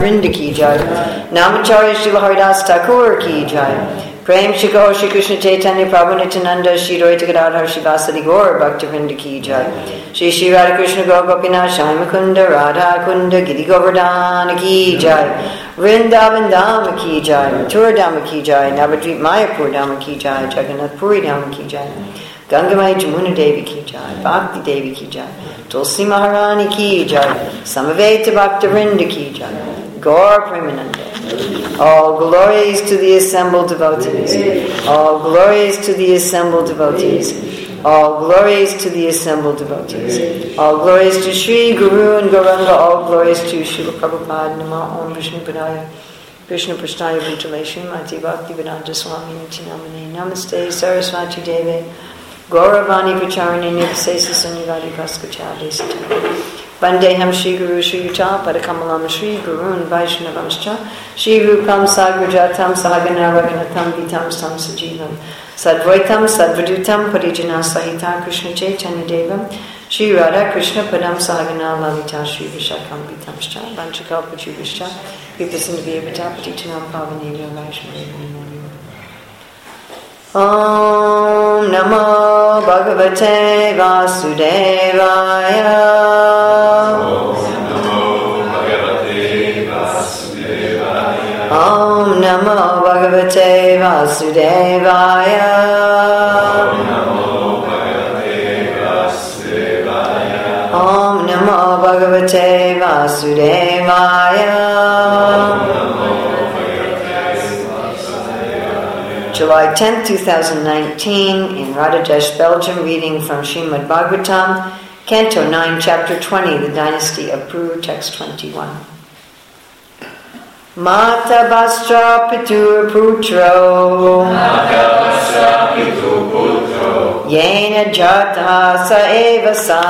Vrinda ki jai. Namacharya Srila Haridas Thakur ki jai. Prem Shiko Shri Krishna Chaitanya Prabhu Nityananda Shri Rohita Gadadhar Shivasadi Gaur Bhakta Vrinda ki jai. Shri Shri Radha Krishna Gaur Gopinath Shai Mukunda Radha Kunda Giri Govardhana ki jai. Vrindavan Dhama ki jai. Mathura Dhama ki jai. Navadvip Mayapur Dhama ki jai. Jagannath Puri Dhama ki jai. Gangamai Jamuna Devi ki jai. Bhakti Devi ki jai. Tulsi Maharani ki jai. Samaveta Bhakta Vrinda ki jai. Gaur Premanande. All glories to the assembled devotees. All glories to the assembled devotees. All glories to the assembled devotees. All glories to Sri Guru and Gauranga. All glories to Srila Prabhupada. Nama Om Vishnu Padaya. Krishna Prashtaya Bhutale Srimati Bhakti Vedanta Swami Nitinamane Namaste Saraswati Deve Gauravani Pacharani Nivasesa Sanyavadi Paskachade Satana Vandeham Shri Guru Shri Yuta Padakamalam Shri Gurun Vaishnavamscha Shri Rupam Sagrajatam Sahagana Raganatam Vitam Sam Sajivam Sadvaitam Sadvadutam Parijana Sahita Krishna Chaitanya Devam Shri Radha Krishna Padam Sahagana Lalita Shri Vishakam Vitamscha Vanchakal Pachubhischa Vipasindhavya Patitanam Pavanevya Vaishnavya ॐ नमो भगवते वासुदेवाय Om Namo Bhagavate Vasudevaya. Om Namo Bhagavate Vasudevaya. Om Namo Bhagavate Vasudevaya. July 10, 2019, in Radhadesh, Belgium, reading from Shrimad Bhagavatam, Canto 9, Chapter 20, The Dynasty of Puru, Text 21. Mata Bastra Pitur Putro Yena Jata Sa Eva Sa.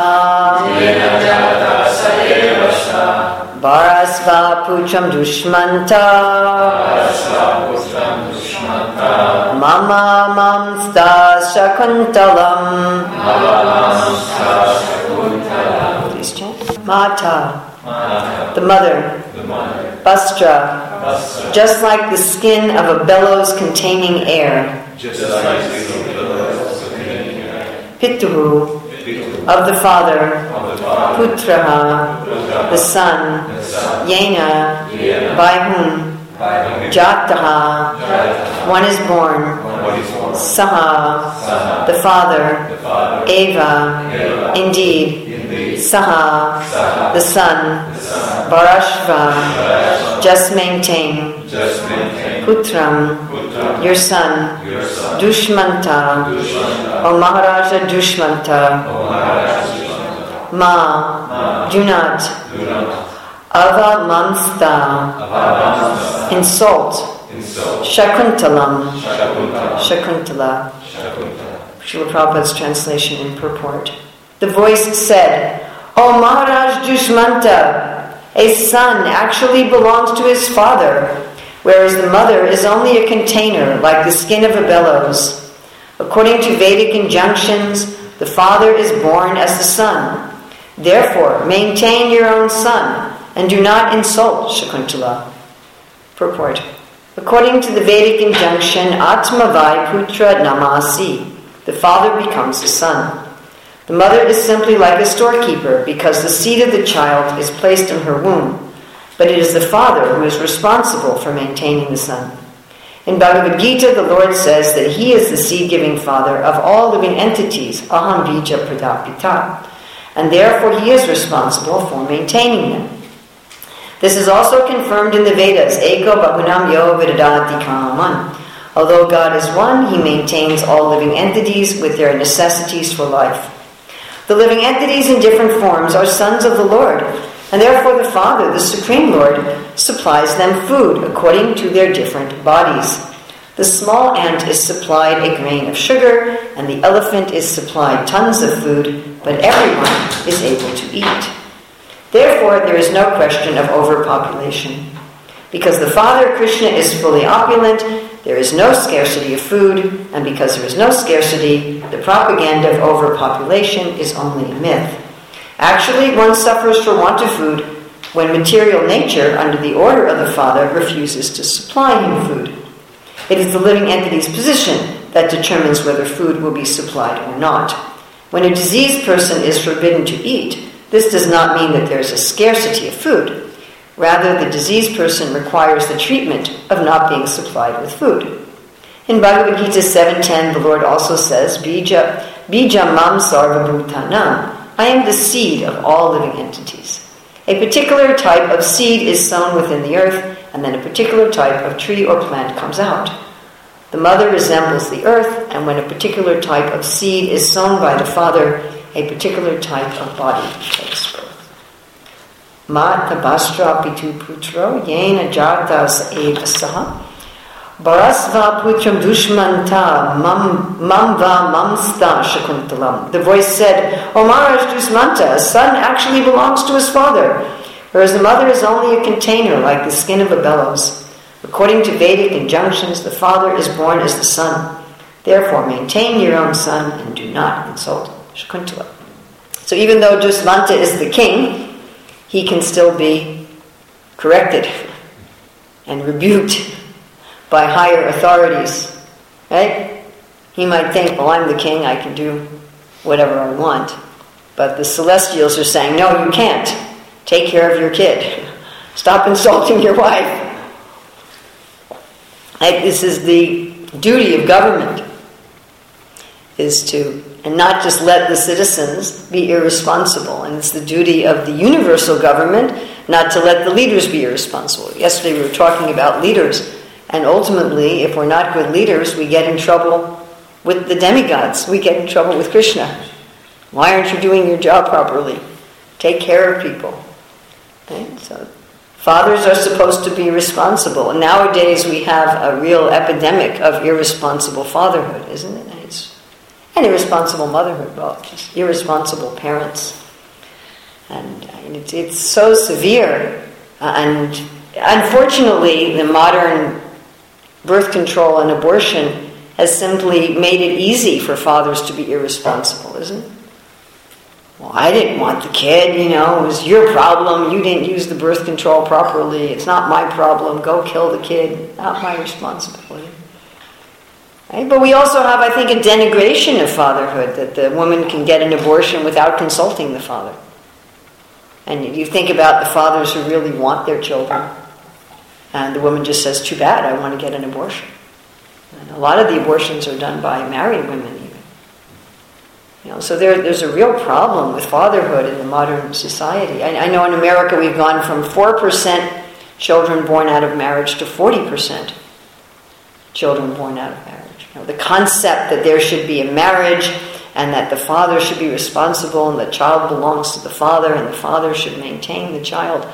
Bharasva Pucham Dushmanta. Mama Mamsta Shakuntalam. Please chant. Mata the mother, Bastra, just like the skin of a bellows containing air. Pituhu, of the father, Putraha, the son, Yena, by whom, Jataha, one is born, Saha, the father, Eva, indeed, Saha, the son, Barashva, just maintain, Putram, your son, Dushmanta, O Maharaja Dushmanta, Ma, do not, Ava Mamsta, insult, Shakuntalam, Shakuntala, Srila Prabhupada's translation in purport. The voice said, O Maharaj Dushmanta, a son actually belongs to his father, whereas the mother is only a container like the skin of a bellows. According to Vedic injunctions, the father is born as the son. Therefore, maintain your own son and do not insult Shakuntala. Purport. According to the Vedic injunction, Atmavai Putra Namasi, the father becomes the son. The mother is simply like a storekeeper because the seed of the child is placed in her womb, but it is the father who is responsible for maintaining the son. In Bhagavad Gita, the Lord says that He is the seed giving father of all living entities, Aham Bija Pradapita, and therefore He is responsible for maintaining them. This is also confirmed in the Vedas, Eko Bahunam Yo Vidadati Kaman. Although God is one, He maintains all living entities with their necessities for life. The living entities in different forms are sons of the Lord, and therefore the Father, the Supreme Lord, supplies them food according to their different bodies. The small ant is supplied a grain of sugar, and the elephant is supplied tons of food, but everyone is able to eat. Therefore, there is no question of overpopulation. Because the Father, Krishna, is fully opulent, there is no scarcity of food, and because there is no scarcity, the propaganda of overpopulation is only a myth. Actually, one suffers for want of food when material nature, under the order of the Father, refuses to supply him food. It is the living entity's position that determines whether food will be supplied or not. When a diseased person is forbidden to eat, this does not mean that there is a scarcity of food. Rather, the diseased person requires the treatment of not being supplied with food. In Bhagavad Gita 7.10, the Lord also says, Bija, bija mam sarvabhutanam. I am the seed of all living entities. A particular type of seed is sown within the earth, and then a particular type of tree or plant comes out. The mother resembles the earth, and when a particular type of seed is sown by the father, a particular type of body takes birth. Mata bastra pitu putro yena jatas evasaha Barasva putram dushmanta mam mamva mamsta shakuntalam. The voice said, O Maharaj Dusmanta, a son actually belongs to his father, whereas the mother is only a container like the skin of a bellows. According to Vedic injunctions, the father is born as the son. Therefore, maintain your own son and do not insult Shakuntala. So even though Dusmanta is the king, he can still be corrected and rebuked by higher authorities. Right? He might think, well, I'm the king, I can do whatever I want. But the celestials are saying, no, you can't. Take care of your kid. Stop insulting your wife. This is the duty of government is to and not just let the citizens be irresponsible. And it's the duty of the universal government not to let the leaders be irresponsible. Yesterday we were talking about leaders, and ultimately, if we're not good leaders, we get in trouble with the demigods. We get in trouble with Krishna. Why aren't you doing your job properly? Take care of people. Okay? So Fathers are supposed to be responsible. And nowadays we have a real epidemic of irresponsible fatherhood, isn't it? And irresponsible motherhood, well, just irresponsible parents. And it's, it's so severe. Uh, and unfortunately, the modern birth control and abortion has simply made it easy for fathers to be irresponsible, isn't it? Well, I didn't want the kid, you know, it was your problem. You didn't use the birth control properly. It's not my problem. Go kill the kid. Not my responsibility. Right? But we also have, I think, a denigration of fatherhood that the woman can get an abortion without consulting the father. And you think about the fathers who really want their children, and the woman just says, Too bad, I want to get an abortion. And a lot of the abortions are done by married women, even. you know, so there, there's a real problem with fatherhood in the modern society. I, I know in America we've gone from 4% children born out of marriage to 40% children born out of marriage. You know, the concept that there should be a marriage and that the father should be responsible and the child belongs to the father and the father should maintain the child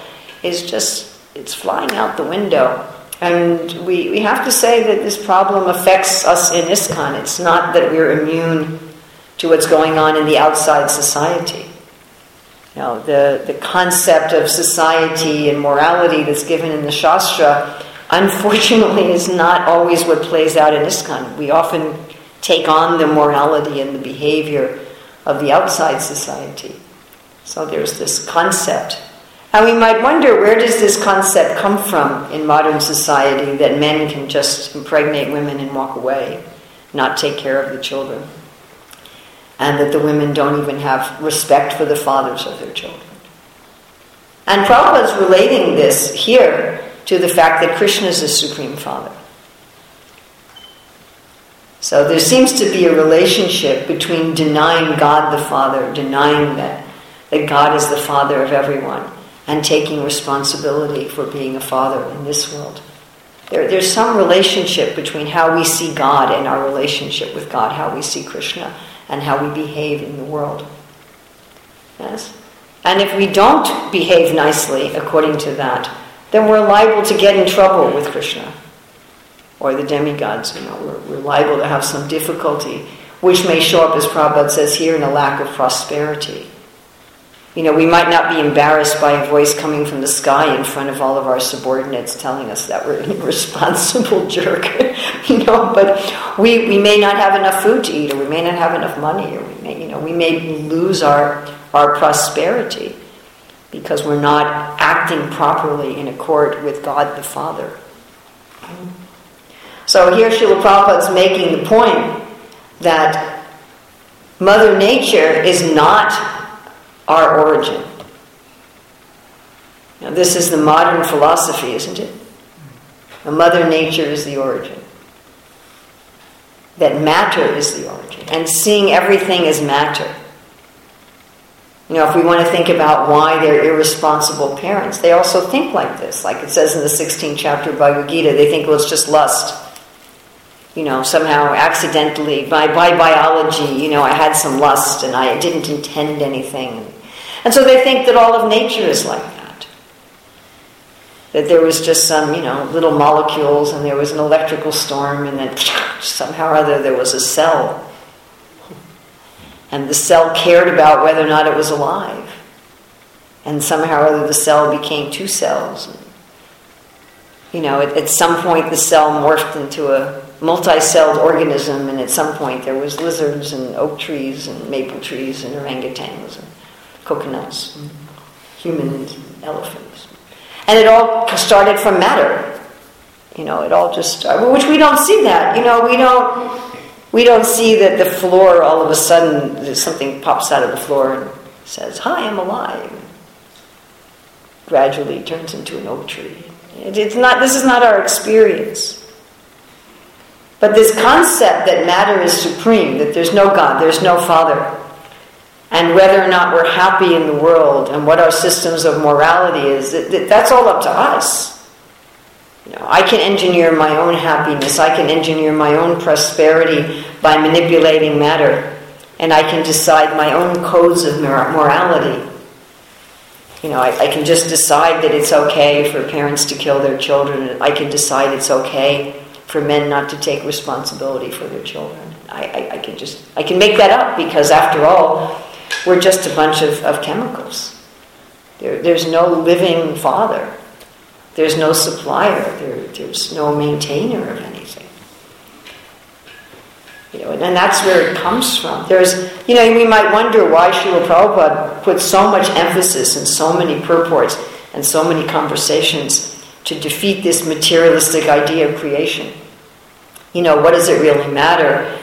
is just, it's flying out the window. And we, we have to say that this problem affects us in ISKCON. It's not that we're immune to what's going on in the outside society. You know, the, the concept of society and morality that's given in the Shastra, unfortunately, is not always what plays out in ISKCON. We often take on the morality and the behavior of the outside society. So there's this concept. And we might wonder where does this concept come from in modern society that men can just impregnate women and walk away, not take care of the children? and that the women don't even have respect for the fathers of their children. And Prabhupada's relating this here to the fact that Krishna is the Supreme Father. So there seems to be a relationship between denying God the Father, denying that, that God is the Father of everyone, and taking responsibility for being a father in this world. There, there's some relationship between how we see God and our relationship with God, how we see Krishna and how we behave in the world. Yes? And if we don't behave nicely according to that, then we're liable to get in trouble with Krishna or the demigods. You know, we're, we're liable to have some difficulty, which may show up, as Prabhupada says here, in a lack of prosperity. You know, we might not be embarrassed by a voice coming from the sky in front of all of our subordinates telling us that we're an irresponsible jerk, you know, but we, we may not have enough food to eat, or we may not have enough money, or we may, you know, we may lose our, our prosperity because we're not acting properly in accord with God the Father. So here Srila Prabhupada is making the point that Mother Nature is not our origin. Now, this is the modern philosophy, isn't it? Mother Nature is the origin. That matter is the origin. And seeing everything as matter. You know, if we want to think about why they're irresponsible parents, they also think like this. Like it says in the 16th chapter of Bhagavad Gita, they think, well, it's just lust. You know, somehow accidentally, by, by biology, you know, I had some lust and I didn't intend anything. And so they think that all of nature is like that. That there was just some, you know, little molecules and there was an electrical storm and then somehow or other there was a cell and the cell cared about whether or not it was alive. And somehow or other the cell became two cells. You know, at, at some point the cell morphed into a multi-celled organism, and at some point there was lizards and oak trees and maple trees and orangutans and coconuts, and humans, and elephants. And it all started from matter. You know, it all just, which we don't see that. You know, we don't we don't see that the floor all of a sudden something pops out of the floor and says, "Hi, I'm alive." Gradually turns into an oak tree. It's not. This is not our experience. But this concept that matter is supreme, that there's no God, there's no Father, and whether or not we're happy in the world and what our systems of morality is, that's all up to us. You know, I can engineer my own happiness, I can engineer my own prosperity by manipulating matter, and I can decide my own codes of morality. You know, I, I, can just decide that it's okay for parents to kill their children. I can decide it's okay for men not to take responsibility for their children. I, I, I can just, I can make that up because after all, we're just a bunch of, of chemicals. There, there's no living father. There's no supplier, there, there's no maintainer of anything. You know, and, and that's where it comes from. There's, you know, we might wonder why Srila Prabhupada put so much emphasis in so many purports and so many conversations to defeat this materialistic idea of creation. You know, what does it really matter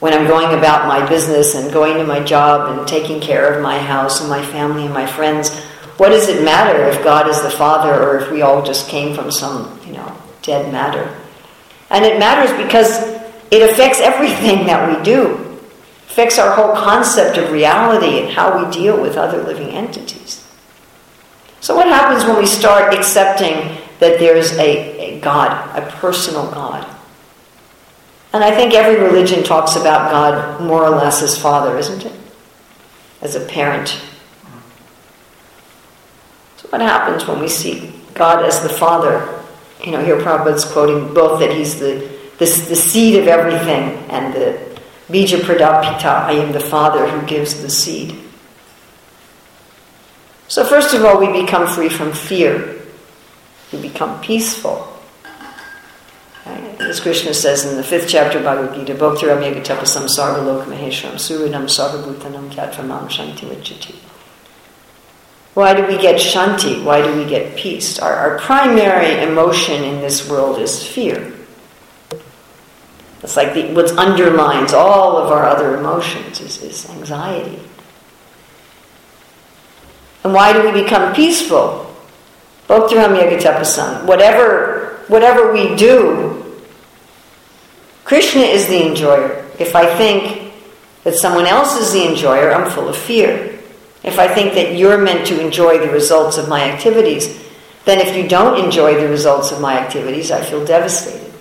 when I'm going about my business and going to my job and taking care of my house and my family and my friends? What does it matter if God is the Father or if we all just came from some, you know, dead matter? And it matters because it affects everything that we do. It affects our whole concept of reality and how we deal with other living entities. So what happens when we start accepting that there's a, a God, a personal God? And I think every religion talks about God more or less as Father, isn't it? As a parent what happens when we see God as the Father? You know, here Prabhupada's quoting both that He's the, the, the seed of everything and the Bija Pradapita, I am the Father who gives the seed. So, first of all, we become free from fear. We become peaceful. Right? As Krishna says in the fifth chapter of Bhagavad Gita, Bhaktiram Yagatapasam Sarvalok Maheshwaram Surinam Sarvabhutanam Shanti Vachati. Why do we get shanti? Why do we get peace? Our, our primary emotion in this world is fear. It's like the, what underlines all of our other emotions is, is anxiety. And why do we become peaceful? Bhaktiram Yagatapasan. Whatever, whatever we do, Krishna is the enjoyer. If I think that someone else is the enjoyer, I'm full of fear. If I think that you're meant to enjoy the results of my activities, then if you don't enjoy the results of my activities, I feel devastated.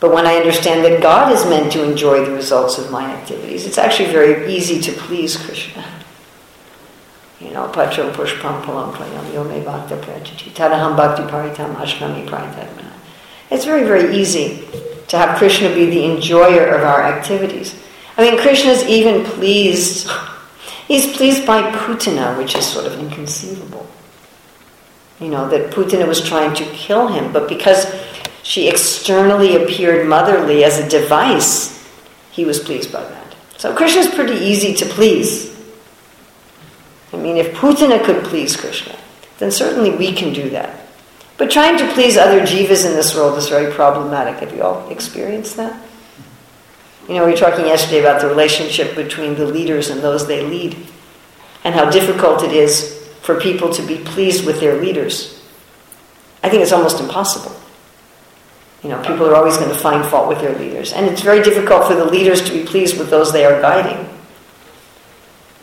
But when I understand that God is meant to enjoy the results of my activities, it's actually very easy to please Krishna. You know, patram pushpam palam prayam yome bhakta prajati tadaham bhakti paritam ashrami paritatmana. It's very, very easy to have Krishna be the enjoyer of our activities. I mean, Krishna is even pleased He's pleased by Putana, which is sort of inconceivable. You know, that Putana was trying to kill him, but because she externally appeared motherly as a device, he was pleased by that. So Krishna's pretty easy to please. I mean, if Putana could please Krishna, then certainly we can do that. But trying to please other jivas in this world is very problematic. Have you all experienced that? You know, we were talking yesterday about the relationship between the leaders and those they lead, and how difficult it is for people to be pleased with their leaders. I think it's almost impossible. You know, people are always going to find fault with their leaders, and it's very difficult for the leaders to be pleased with those they are guiding.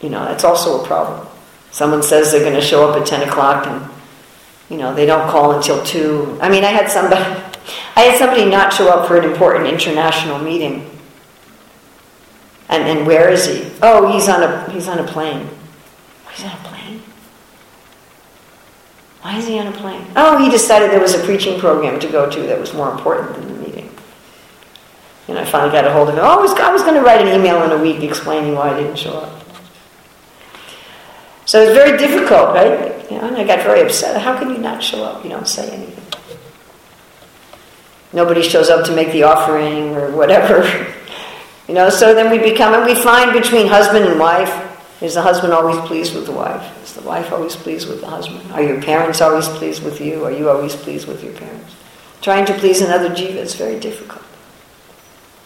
You know, that's also a problem. Someone says they're going to show up at 10 o'clock and, you know, they don't call until 2. I mean, I had somebody, I had somebody not show up for an important international meeting. And, and where is he? Oh, he's on a, he's on a plane. Oh, he's on a plane? Why is he on a plane? Oh, he decided there was a preaching program to go to that was more important than the meeting. And I finally got a hold of him. Oh, I was, was going to write an email in a week explaining why I didn't show up. So it's very difficult, right? You know, and I got very upset. How can you not show up? You don't say anything. Nobody shows up to make the offering or whatever. you know, so then we become, and we find between husband and wife, is the husband always pleased with the wife? Is the wife always pleased with the husband? Are your parents always pleased with you? Are you always pleased with your parents? Trying to please another jiva is very difficult.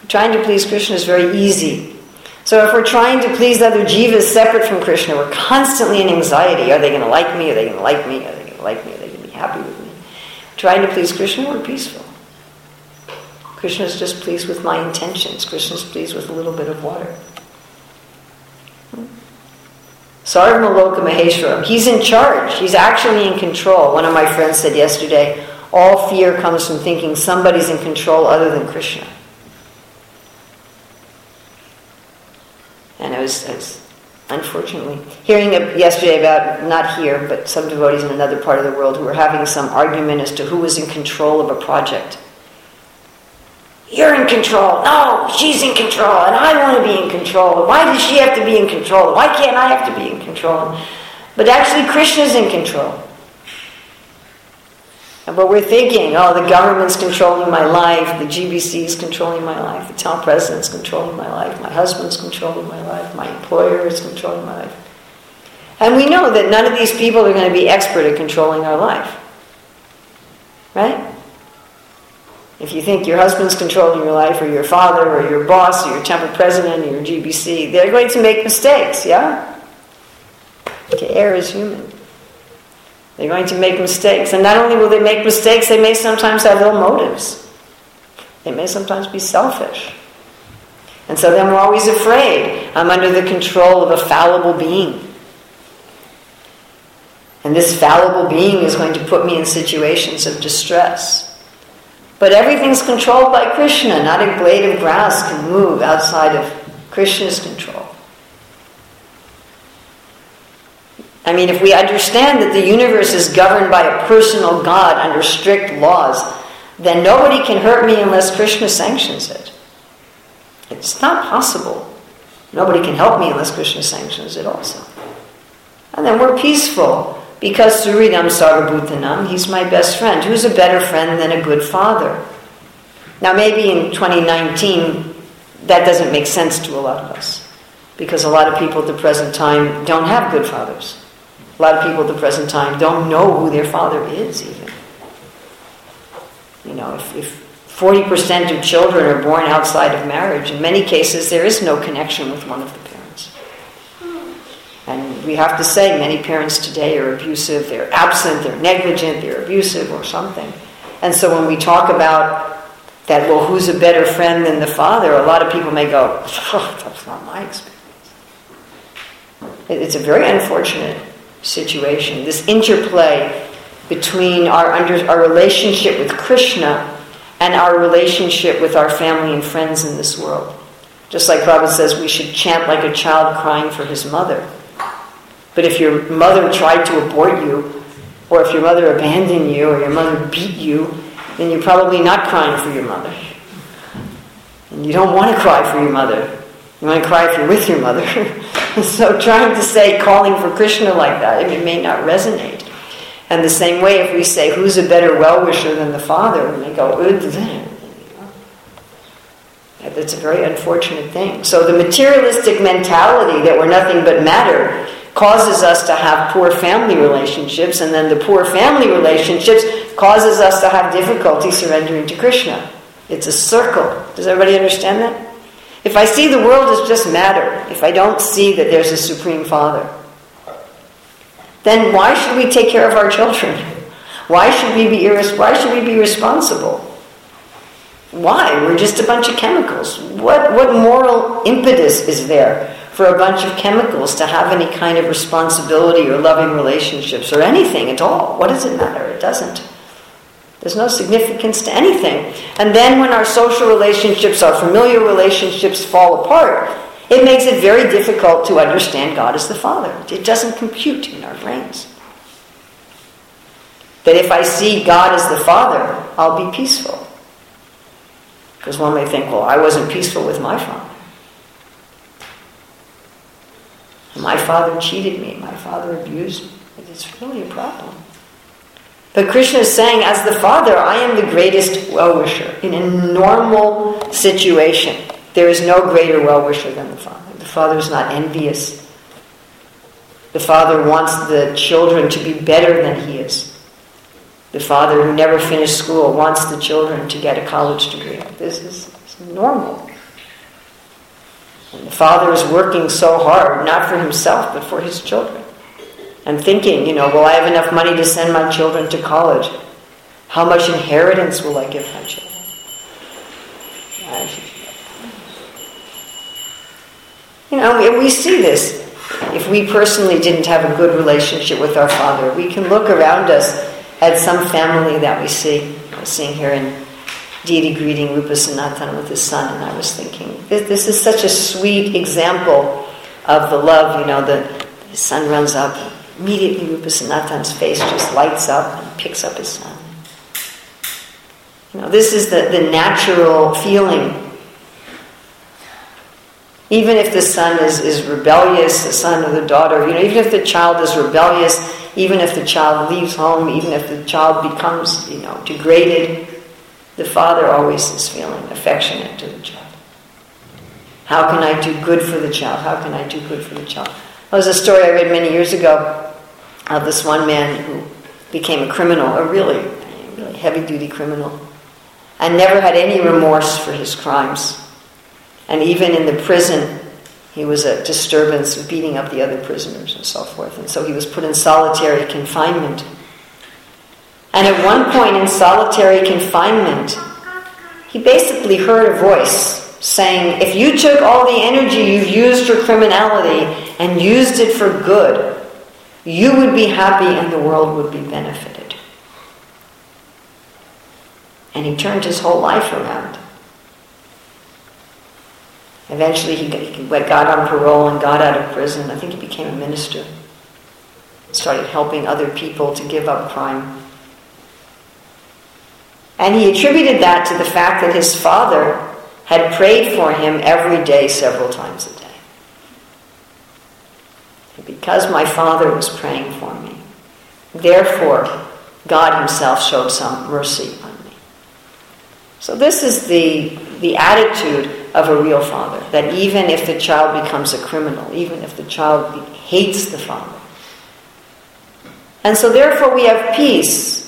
Trying to please Krishna is very easy. So if we're trying to please other jivas separate from Krishna, we're constantly in anxiety. Are they going to like me? Are they going to like me? Are they going to like me? Are they going to be happy with me? Trying to please Krishna, we're peaceful. Krishna is just pleased with my intentions. Krishna is pleased with a little bit of water. Sarvamaloka Maheshwaram, he's in charge. He's actually in control. One of my friends said yesterday, all fear comes from thinking somebody's in control other than Krishna. And I was, I was unfortunately hearing yesterday about, not here, but some devotees in another part of the world who were having some argument as to who was in control of a project. You're in control. No, she's in control, and I want to be in control. Why does she have to be in control? Why can't I have to be in control? But actually, Krishna's in control. And but we're thinking, oh, the government's controlling my life, the GBC is controlling my life, the town president's controlling my life, my husband's controlling my life, my employer is controlling my life. And we know that none of these people are going to be expert at controlling our life. Right? If you think your husband's controlling your life, or your father, or your boss, or your temple president, or your GBC, they're going to make mistakes, yeah? To err is human. They're going to make mistakes. And not only will they make mistakes, they may sometimes have ill motives. They may sometimes be selfish. And so then we're always afraid. I'm under the control of a fallible being. And this fallible being is going to put me in situations of distress. But everything's controlled by Krishna. Not a blade of grass can move outside of Krishna's control. I mean, if we understand that the universe is governed by a personal God under strict laws, then nobody can hurt me unless Krishna sanctions it. It's not possible. Nobody can help me unless Krishna sanctions it also. And then we're peaceful because Suridam Sarvabhutanam, he's my best friend. Who's a better friend than a good father? Now, maybe in 2019, that doesn't make sense to a lot of us because a lot of people at the present time don't have good fathers. A lot of people at the present time don't know who their father is, even. You know, if, if 40% of children are born outside of marriage, in many cases there is no connection with one of the we have to say many parents today are abusive, they're absent, they're negligent, they're abusive, or something. And so when we talk about that, well, who's a better friend than the father, a lot of people may go, oh, that's not my experience. It's a very unfortunate situation, this interplay between our, under, our relationship with Krishna and our relationship with our family and friends in this world. Just like Prabhupada says, we should chant like a child crying for his mother. But if your mother tried to abort you, or if your mother abandoned you, or your mother beat you, then you're probably not crying for your mother. And you don't want to cry for your mother. You want to cry if you're with your mother. so trying to say calling for Krishna like that, it may not resonate. And the same way, if we say, who's a better well-wisher than the father, and they go, that's a very unfortunate thing. So the materialistic mentality that we're nothing but matter causes us to have poor family relationships, and then the poor family relationships causes us to have difficulty surrendering to Krishna. It's a circle. Does everybody understand that? If I see the world as just matter, if I don't see that there's a Supreme Father, then why should we take care of our children? Why should we be irres- why should we be responsible? Why? We're just a bunch of chemicals. What what moral impetus is there for a bunch of chemicals to have any kind of responsibility or loving relationships or anything at all? What does it matter? It doesn't. There's no significance to anything. And then when our social relationships, our familiar relationships fall apart, it makes it very difficult to understand God as the Father. It doesn't compute in our brains. That if I see God as the Father, I'll be peaceful. Because one may think, well, I wasn't peaceful with my father. My father cheated me. My father abused me. It's really a problem. But Krishna is saying, as the father, I am the greatest well wisher. In a normal situation, there is no greater well wisher than the father. The father is not envious. The father wants the children to be better than he is. The father who never finished school wants the children to get a college degree. This is, normal. And the father is working so hard, not for himself, but for his children. And thinking, you know, will I have enough money to send my children to college? How much inheritance will I give my children? You know, we see this. If we personally didn't have a good relationship with our father, we can look around us at some family that we see. Seeing here in deity greeting Rupa Sanatan with his son, and I was thinking, this is such a sweet example of the love, you know, the, the son runs up, immediately Rupa Sanatan's face just lights up and picks up his son. You know, this is the, the natural feeling. Even if the son is, is rebellious, the son or the daughter, you know, even if the child is rebellious, even if the child leaves home, even if the child becomes, you know, degraded, the father always is feeling affectionate to the child. How can I do good for the child? How can I do good for the child? There was a story I read many years ago of this one man who became a criminal, a really, really heavy duty criminal, and never had any remorse for his crimes. And even in the prison, he was a disturbance, beating up the other prisoners and so forth. And so he was put in solitary confinement. And at one point in solitary confinement, he basically heard a voice saying, If you took all the energy you've used for criminality and used it for good, you would be happy and the world would be benefited. And he turned his whole life around. Eventually, he got on parole and got out of prison. I think he became a minister. Started helping other people to give up crime. And he attributed that to the fact that his father had prayed for him every day, several times a day. Because my father was praying for me, therefore, God Himself showed some mercy on me. So, this is the, the attitude of a real father. That even if the child becomes a criminal, even if the child hates the father. And so, therefore, we have peace.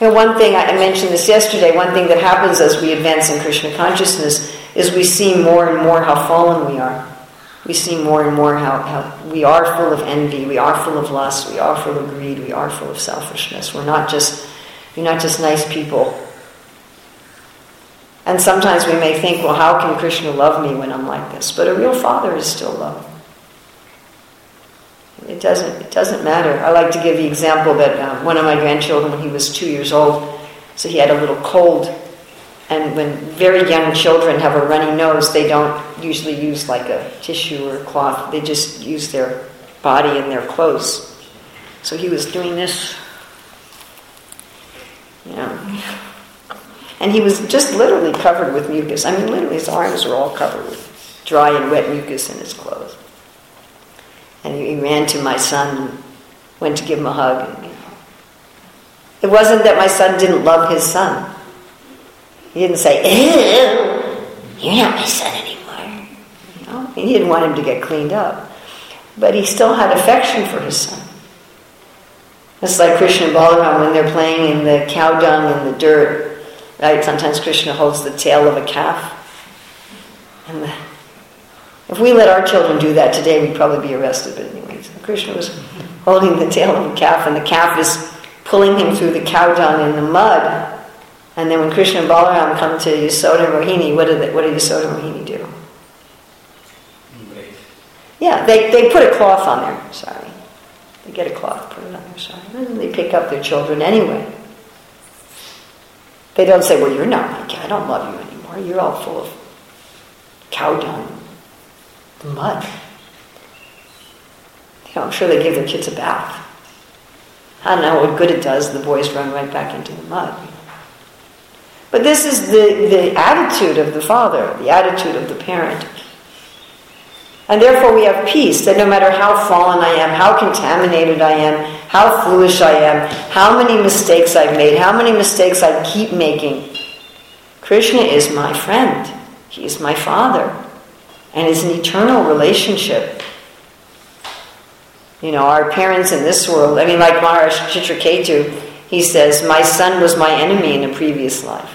You know, one thing, I mentioned this yesterday, one thing that happens as we advance in Krishna consciousness is we see more and more how fallen we are. We see more and more how, how we are full of envy, we are full of lust, we are full of greed, we are full of selfishness. We're not just, we're not just nice people and sometimes we may think, well, how can Krishna love me when I'm like this? But a real father is still loving. It doesn't, it doesn't matter. I like to give the example that uh, one of my grandchildren, when he was two years old, so he had a little cold. And when very young children have a runny nose, they don't usually use like a tissue or a cloth. They just use their body and their clothes. So he was doing this. Know. And he was just literally covered with mucus. I mean, literally, his arms were all covered with dry and wet mucus in his clothes. And he, ran to my son and went to give him a hug. You know. It wasn't that my son didn't love his son. He didn't say, Ew, you're not my son anymore. You know? He didn't want him to get cleaned up. But he still had affection for his son. It's like Krishna and Balaram when they're playing in the cow dung and the dirt. Right? Sometimes Krishna holds the tail of a calf. And the, if we let our children do that today, we'd probably be arrested. But anyway, so Krishna was holding the tail of a calf, and the calf is pulling him through the cow dung in the mud. And then when Krishna and Balaram come to Yasoda Rohini, what did, what did Yasoda Rohini do? Yeah, they, they put a cloth on there, sorry. They get a cloth, put it on their side. And then they pick up their children anyway. They don't say, well, you're not my kid. I don't love you anymore. You're all full of cow dung, mud. You know, I'm sure they give their kids a bath. I don't know what good it does. The boys run right back into the mud. But this is the, the attitude of the father, the attitude of the parent. And therefore, we have peace that no matter how fallen I am, how contaminated I am, how foolish I am, how many mistakes I've made, how many mistakes I keep making, Krishna is my friend. He is my father. And it's an eternal relationship. You know, our parents in this world, I mean, like Maharaj Chitraketu, he says, My son was my enemy in a previous life.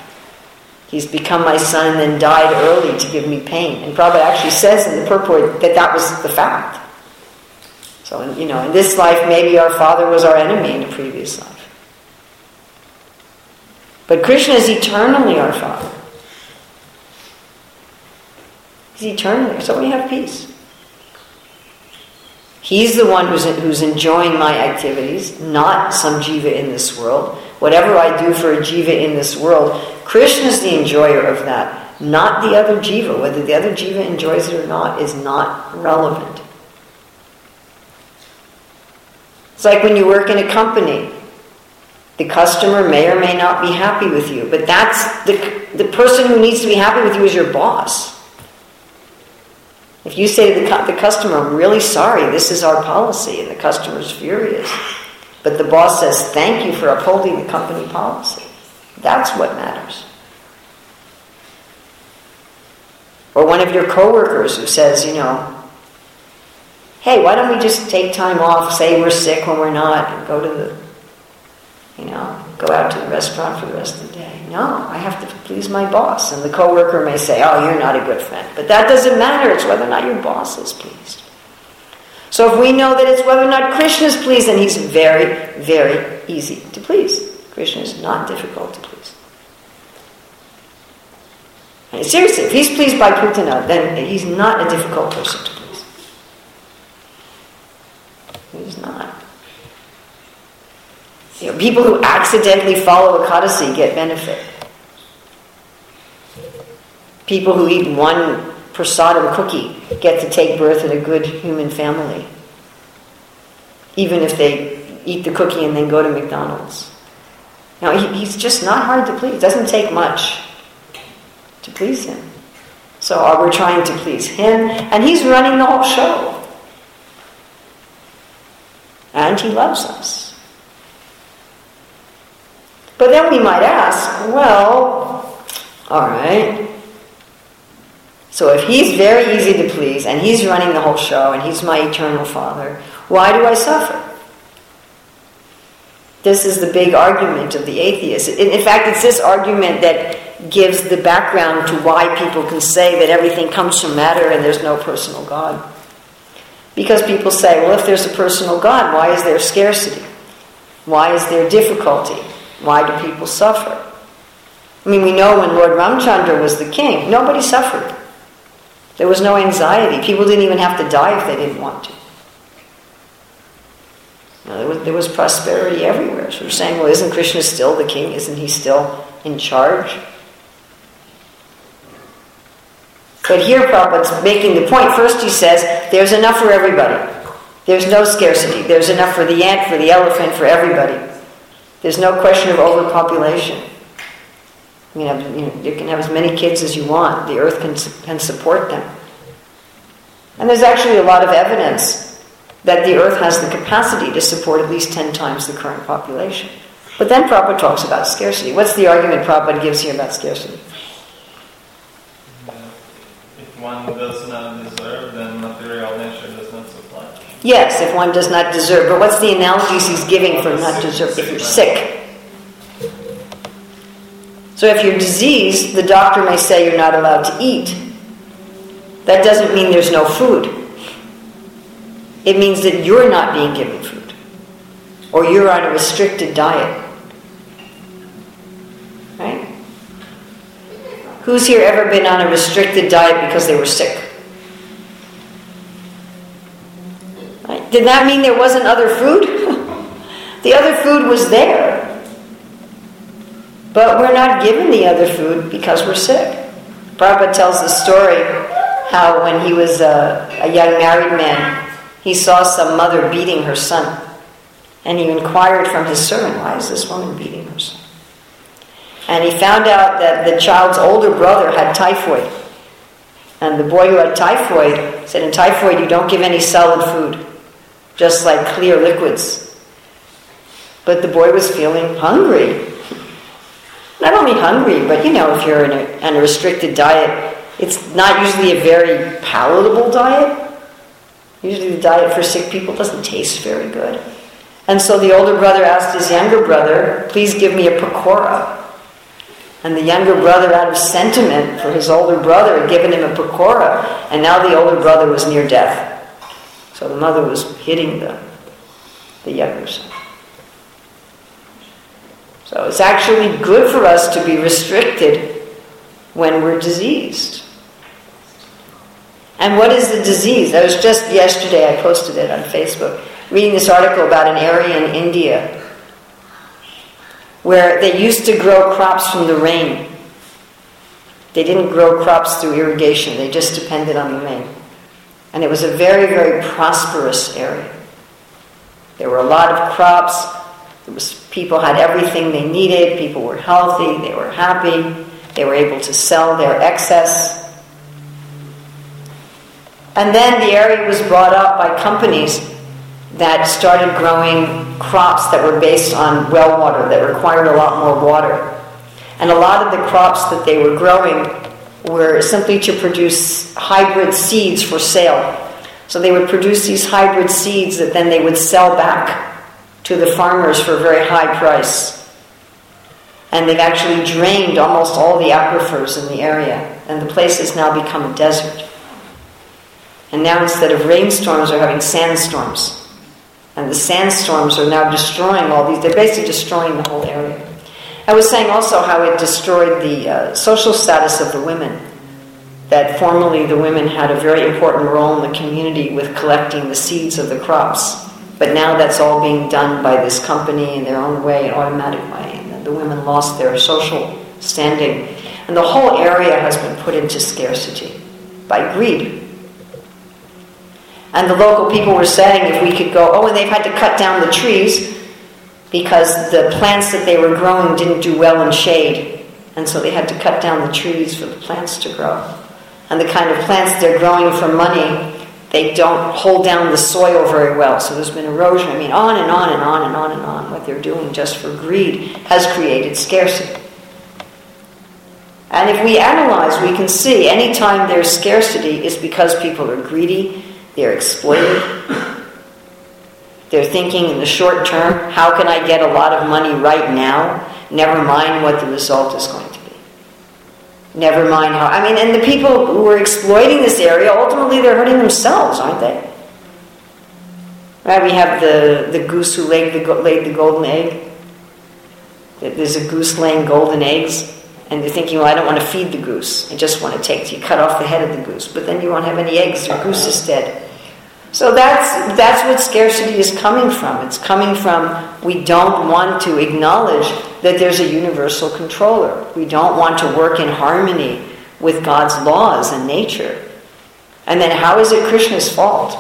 He's become my son and then died early to give me pain. And Prabhupada actually says in the purport that that was the fact. So, you know, in this life, maybe our father was our enemy in a previous life. But Krishna is eternally our father. He's eternally, so we have peace. He's the one who's, who's enjoying my activities, not some jiva in this world. Whatever I do for a jiva in this world, Krishna is the enjoyer of that, not the other jiva. Whether the other jiva enjoys it or not is not relevant. It's like when you work in a company. The customer may or may not be happy with you, but that's the, the person who needs to be happy with you is your boss. If you say to the, the customer, I'm really sorry, this is our policy, and the customer's furious, but the boss says, thank you for upholding the company policy, that's what matters. Or one of your coworkers who says, you know, hey, why don't we just take time off, say we're sick when we're not, and go to the, you know, go out to the restaurant for the rest of the day. No, I have to please my boss. And the coworker may say, oh, you're not a good friend. But that doesn't matter. It's whether or not your boss is pleased. So if we know that it's whether or not Krishna is pleased, then he's very, very easy to please. Krishna is not difficult to please. And seriously, if he's pleased by Putana, then he's not a difficult person to please. He's not. You know, people who accidentally follow Ekadasi get benefit. People who eat one prasadam cookie get to take birth in a good human family. Even if they eat the cookie and then go to McDonald's. Now, he, he's just not hard to please. It doesn't take much to please him. So uh, we're trying to please him, and he's running the whole show. And he loves us. But then we might ask, well, all right. So if he's very easy to please and he's running the whole show and he's my eternal father, why do I suffer? This is the big argument of the atheist. In fact, it's this argument that gives the background to why people can say that everything comes from matter and there's no personal God. Because people say, well, if there's a personal God, why is there scarcity? Why is there difficulty? Why do people suffer? I mean, we know when Lord Ramchandra was the king, nobody suffered. There was no anxiety. People didn't even have to die if they didn't want to. There, was, there was prosperity everywhere. So we're saying, well, isn't Krishna still the king? Isn't he still in charge? But here Prabhupada's making the point. First he says, there's enough for everybody. There's no scarcity. There's enough for the ant, for the elephant, for everybody. There's no question of overpopulation. You, know, you, know, you can have as many kids as you want. The earth can, can support them. And there's actually a lot of evidence that the earth has the capacity to support at least 10 times the current population. But then Prabhupada talks about scarcity. What's the argument Prabhupada gives here about scarcity? If one does not deserve, Yes, if one does not deserve. But what's the analogies he's giving for not deserve? If you're sick. So if you're diseased, the doctor may say you're not allowed to eat. That doesn't mean there's no food. It means that you're not being given food. Or you're on a restricted diet. Right? Who's here ever been on a restricted diet because they were sick? Right? Did that mean there wasn't other food? the other food was there. But we're not given the other food because we're sick. Prabhupada tells the story how when he was a, a young married man, he saw some mother beating her son. And he inquired from his servant, Why is this woman beating her son? And he found out that the child's older brother had typhoid. And the boy who had typhoid said, In typhoid, you don't give any solid food, just like clear liquids. But the boy was feeling hungry. Not only hungry, but you know, if you're in a, on a restricted diet, it's not usually a very palatable diet. Usually, the diet for sick people doesn't taste very good. And so the older brother asked his younger brother, Please give me a pakora. And the younger brother, out of sentiment for his older brother, had given him a pakora, and now the older brother was near death. So the mother was hitting the, the younger. So it's actually good for us to be restricted when we're diseased. And what is the disease? I was just yesterday, I posted it on Facebook, reading this article about an area in India where they used to grow crops from the rain. They didn't grow crops through irrigation, they just depended on the rain. And it was a very, very prosperous area. There were a lot of crops. There was, people had everything they needed. People were healthy. They were happy. They were able to sell their excess. And then the area was brought up by companies that started growing crops that were based on well water, that required a lot more water. And a lot of the crops that they were growing were simply to produce hybrid seeds for sale. So they would produce these hybrid seeds that then they would sell back to the farmers for a very high price. And they've actually drained almost all the aquifers in the area, and the place has now become a desert. And now instead of rainstorms, we're having sandstorms. And the sandstorms are now destroying all these, they're basically destroying the whole area. I was saying also how it destroyed the uh, social status of the women. That formerly the women had a very important role in the community with collecting the seeds of the crops. But now that's all being done by this company in their own way, an automatic way. And the women lost their social standing. And the whole area has been put into scarcity by greed. And the local people were saying if we could go, oh, and they've had to cut down the trees because the plants that they were growing didn't do well in shade. And so they had to cut down the trees for the plants to grow. And the kind of plants they're growing for money, they don't hold down the soil very well. So there's been erosion. I mean, on and on and on and on and on. What they're doing just for greed has created scarcity. And if we analyze, we can see anytime there's scarcity is because people are greedy they're exploited. They're thinking in the short term, how can I get a lot of money right now? Never mind what the result is going to be. Never mind how. I mean, and the people who are exploiting this area, ultimately they're hurting themselves, aren't they? Right? We have the, the goose who laid the, laid the golden egg. There's a goose laying golden eggs and they're thinking, well, I don't want to feed the goose. I just want to take, you cut off the head of the goose, but then you won't have any eggs, your goose is dead. So that's, that's what scarcity is coming from. It's coming from we don't want to acknowledge that there's a universal controller. We don't want to work in harmony with God's laws and nature. And then how is it Krishna's fault?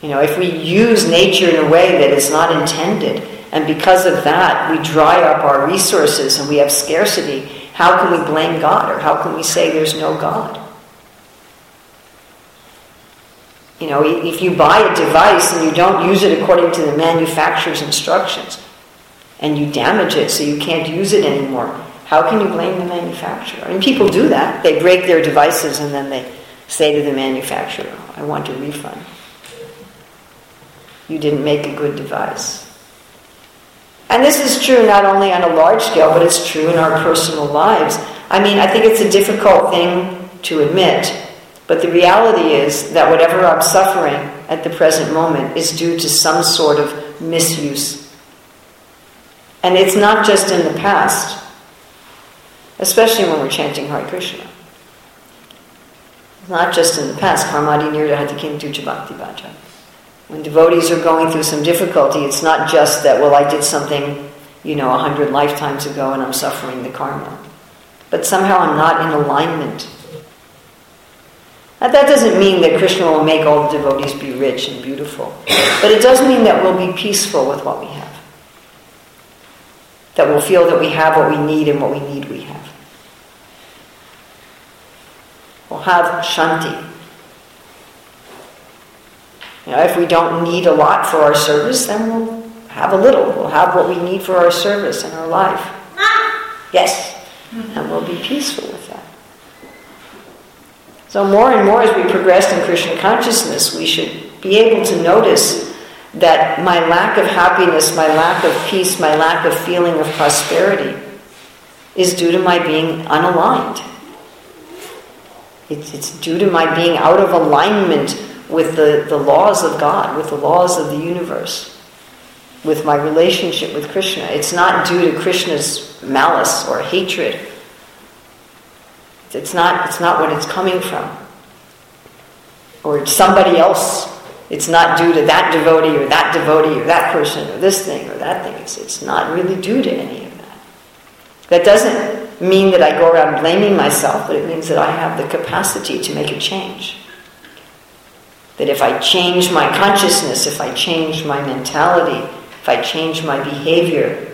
You know, if we use nature in a way that is not intended, and because of that, we dry up our resources and we have scarcity. How can we blame God or how can we say there's no God? You know, if you buy a device and you don't use it according to the manufacturer's instructions and you damage it so you can't use it anymore, how can you blame the manufacturer? I mean, people do that. They break their devices and then they say to the manufacturer, I want a refund. you didn't make a good device. And this is true not only on a large scale, but it's true in our personal lives. I mean, I think it's a difficult thing to admit, but the reality is that whatever I'm suffering at the present moment is due to some sort of misuse. And it's not just in the past, especially when we're chanting Hare Krishna. It's not just in the past. Karmani nirdahati kintu ca Bhakti Bhaja. When devotees are going through some difficulty, it's not just that, well, I did something, you know, a hundred lifetimes ago and I'm suffering the karma. But somehow I'm not in alignment. Now, that doesn't mean that Krishna will make all the devotees be rich and beautiful. But it does mean that we'll be peaceful with what we have. That we'll feel that we have what we need and what we need we have. We'll have shanti. You know, if we don't need a lot for our service, then we'll have a little. We'll have what we need for our service and our life. Yes. And we'll be peaceful with that. So, more and more as we progress in Krishna consciousness, we should be able to notice that my lack of happiness, my lack of peace, my lack of feeling of prosperity is due to my being unaligned. It's, it's due to my being out of alignment with the, the laws of God, with the laws of the universe, with my relationship with Krishna. It's not due to Krishna's malice or hatred. It's not, it's not what it's coming from. Or it's somebody else. It's not due to that devotee or that devotee or that person or this thing or that thing. It's, it's not really due to any of that. That doesn't mean that I go around blaming myself, but it means that I have the capacity to make a change. That if I change my consciousness, if I change my mentality, if I change my behavior,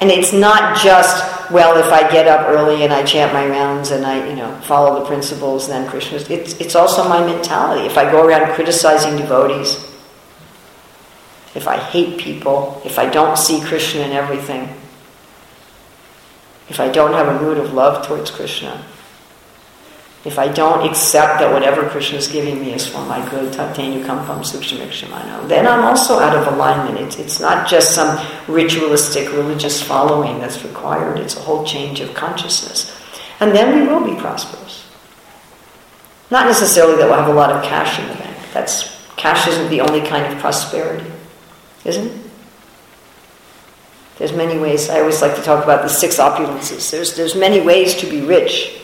and it's not just, well, if I get up early and I chant my rounds and I, you know, follow the principles, then Krishna. It's, it's also my mentality. If I go around criticizing devotees, if I hate people, if I don't see Krishna in everything, if I don't have a mood of love towards Krishna, if I don't accept that whatever Krishna is giving me is for my good, then I'm also out of alignment. It's, it's not just some ritualistic religious following that's required, it's a whole change of consciousness. And then we will be prosperous. Not necessarily that we'll have a lot of cash in the bank. That's cash isn't the only kind of prosperity, isn't it? There's many ways. I always like to talk about the six opulences. There's, there's many ways to be rich.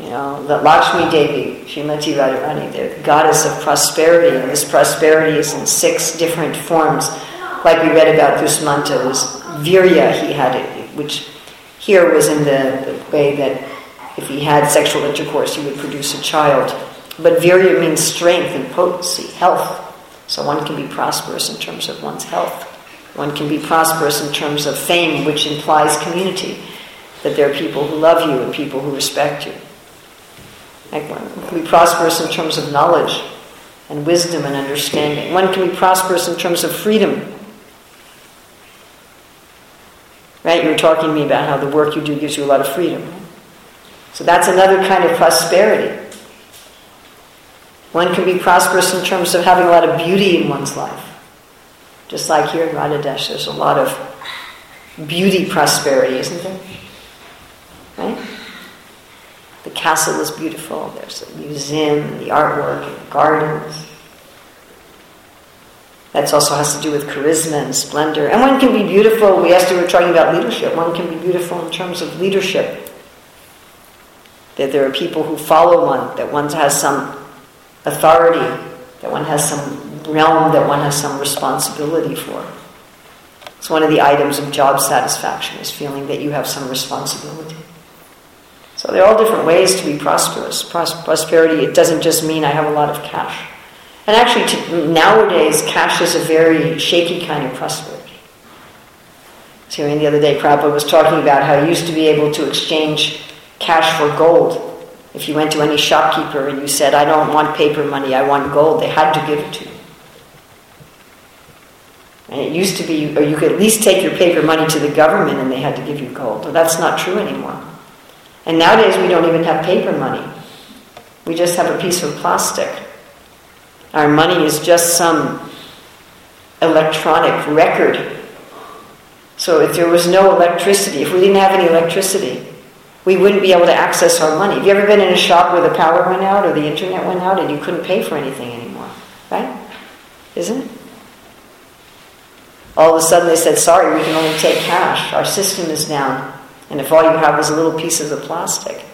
You know, the Lakshmi Devi, Srimati Radharani, the goddess of prosperity, and this prosperity is in six different forms. Like we read about Dusmanta, was virya, he had it, which here was in the, the way that if he had sexual intercourse, he would produce a child. But virya means strength and potency, health. So one can be prosperous in terms of one's health. One can be prosperous in terms of fame, which implies community, that there are people who love you and people who respect you. One can be prosperous in terms of knowledge and wisdom and understanding. One can be prosperous in terms of freedom. Right? You were talking to me about how the work you do gives you a lot of freedom. So that's another kind of prosperity. One can be prosperous in terms of having a lot of beauty in one's life. Just like here in Radhadesh, there's a lot of beauty prosperity, isn't there? Right? The castle is beautiful. There's a museum the artwork and gardens. That also has to do with charisma and splendor. And one can be beautiful. We asked, we were talking about leadership. One can be beautiful in terms of leadership. That there are people who follow one, that one has some authority, that one has some realm, that one has some responsibility for. It's one of the items of job satisfaction, is feeling that you have some responsibility. So there are all different ways to be prosperous. Pros- prosperity, it doesn't just mean I have a lot of cash. And actually, to, nowadays, cash is a very shaky kind of prosperity. So the other day, Prabhupada was talking about how you used to be able to exchange cash for gold. If you went to any shopkeeper and you said, I don't want paper money, I want gold, they had to give it to you. And it used to be, or you could at least take your paper money to the government and they had to give you gold. Well, that's not true anymore. And nowadays we don't even have paper money. We just have a piece of plastic. Our money is just some electronic record. So if there was no electricity, if we didn't have any electricity, we wouldn't be able to access our money. Have you ever been in a shop where the power went out or the internet went out and you couldn't pay for anything anymore? Right? Isn't it? All of a sudden they said, sorry, we can only take cash. Our system is down. And if all you have is little pieces of plastic.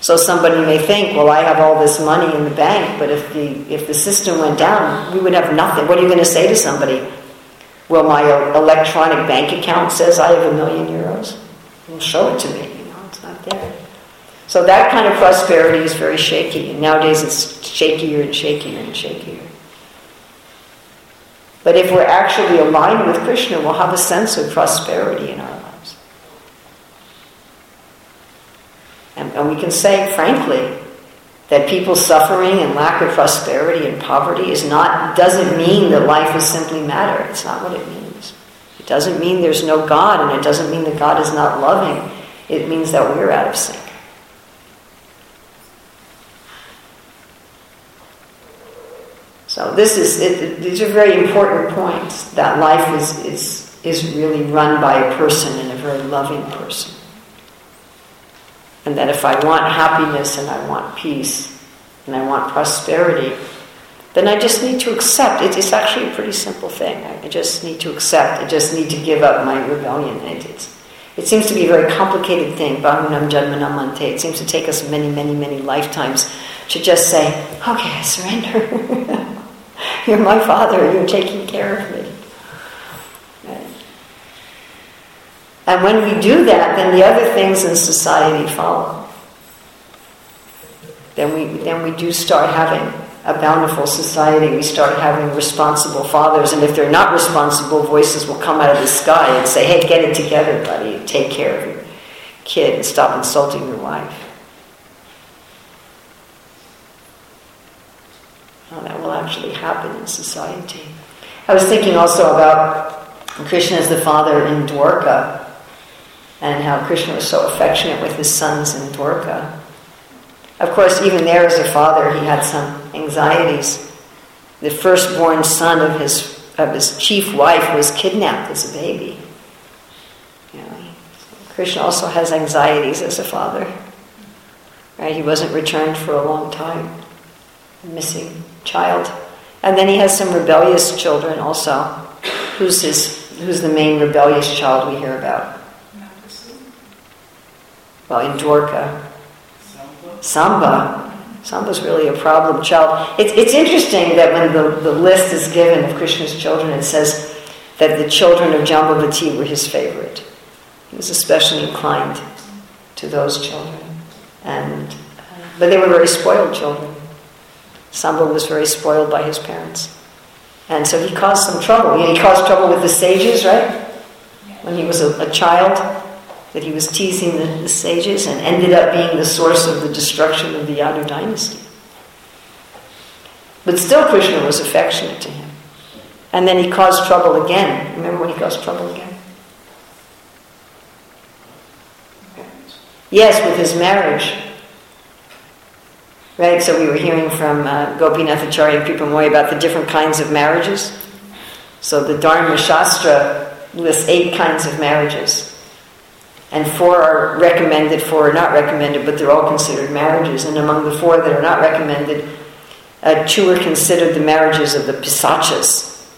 So somebody may think, well, I have all this money in the bank, but if the, if the system went down, we would have nothing. What are you going to say to somebody? Well, my electronic bank account says I have a million euros. Well, show it to me. You know, it's not there. So that kind of prosperity is very shaky. And nowadays it's shakier and shakier and shakier. But if we're actually aligned with Krishna, we'll have a sense of prosperity in our lives. And, and we can say, frankly, that people's suffering and lack of prosperity and poverty is not doesn't mean that life is simply matter. It's not what it means. It doesn't mean there's no God, and it doesn't mean that God is not loving. It means that we're out of sync. So this is it, these are very important points that life is, is, is really run by a person and a very loving person. And that if I want happiness and I want peace and I want prosperity, then I just need to accept. It's actually a pretty simple thing. I just need to accept. I just need to give up my rebellion. It, seems to be a very complicated thing. It seems to take us many, many, many lifetimes to just say, okay, I surrender. You're my father, you're taking care of me. And when we do that, then the other things in society follow. Then we, then we do start having a bountiful society. We start having responsible fathers. And if they're not responsible, voices will come out of the sky and say, hey, get it together, buddy. Take care of your kid and stop insulting your wife. how that will actually happen in society. I was thinking also about Krishna as the father in Dwarka and how Krishna was so affectionate with his sons in Dwarka. Of course, even there as a father, he had some anxieties. The firstborn son of his, of his chief wife was kidnapped as a baby. You know, Krishna also has anxieties as a father. Right? He wasn't returned for a long time, a missing child. And then he has some rebellious children also. Who's his who's the main rebellious child we hear about? Well, in Dwarka. Samba. Samba's really a problem child. It's, it's interesting that when the, the list is given of Krishna's children, it says that the children of Jambavati were his favorite. He was especially inclined to those children. And, uh, but they were very spoiled children. Samba was very spoiled by his parents. And so he caused some trouble. He caused trouble with the sages, right? When he was a, a child, that he was teasing the, the, sages and ended up being the source of the destruction of the Yadu dynasty. But still, Krishna was affectionate to him. And then he caused trouble again. Remember when he caused trouble again? Yes, with his marriage. Right, so we were hearing from uh, Gopinath Acharya and Kripamoy about the different kinds of marriages. So the Dharma Shastra lists eight kinds of marriages. And four are recommended, four are not recommended, but they're all considered marriages. And among the four that are not recommended, uh, two are considered the marriages of the pisachas,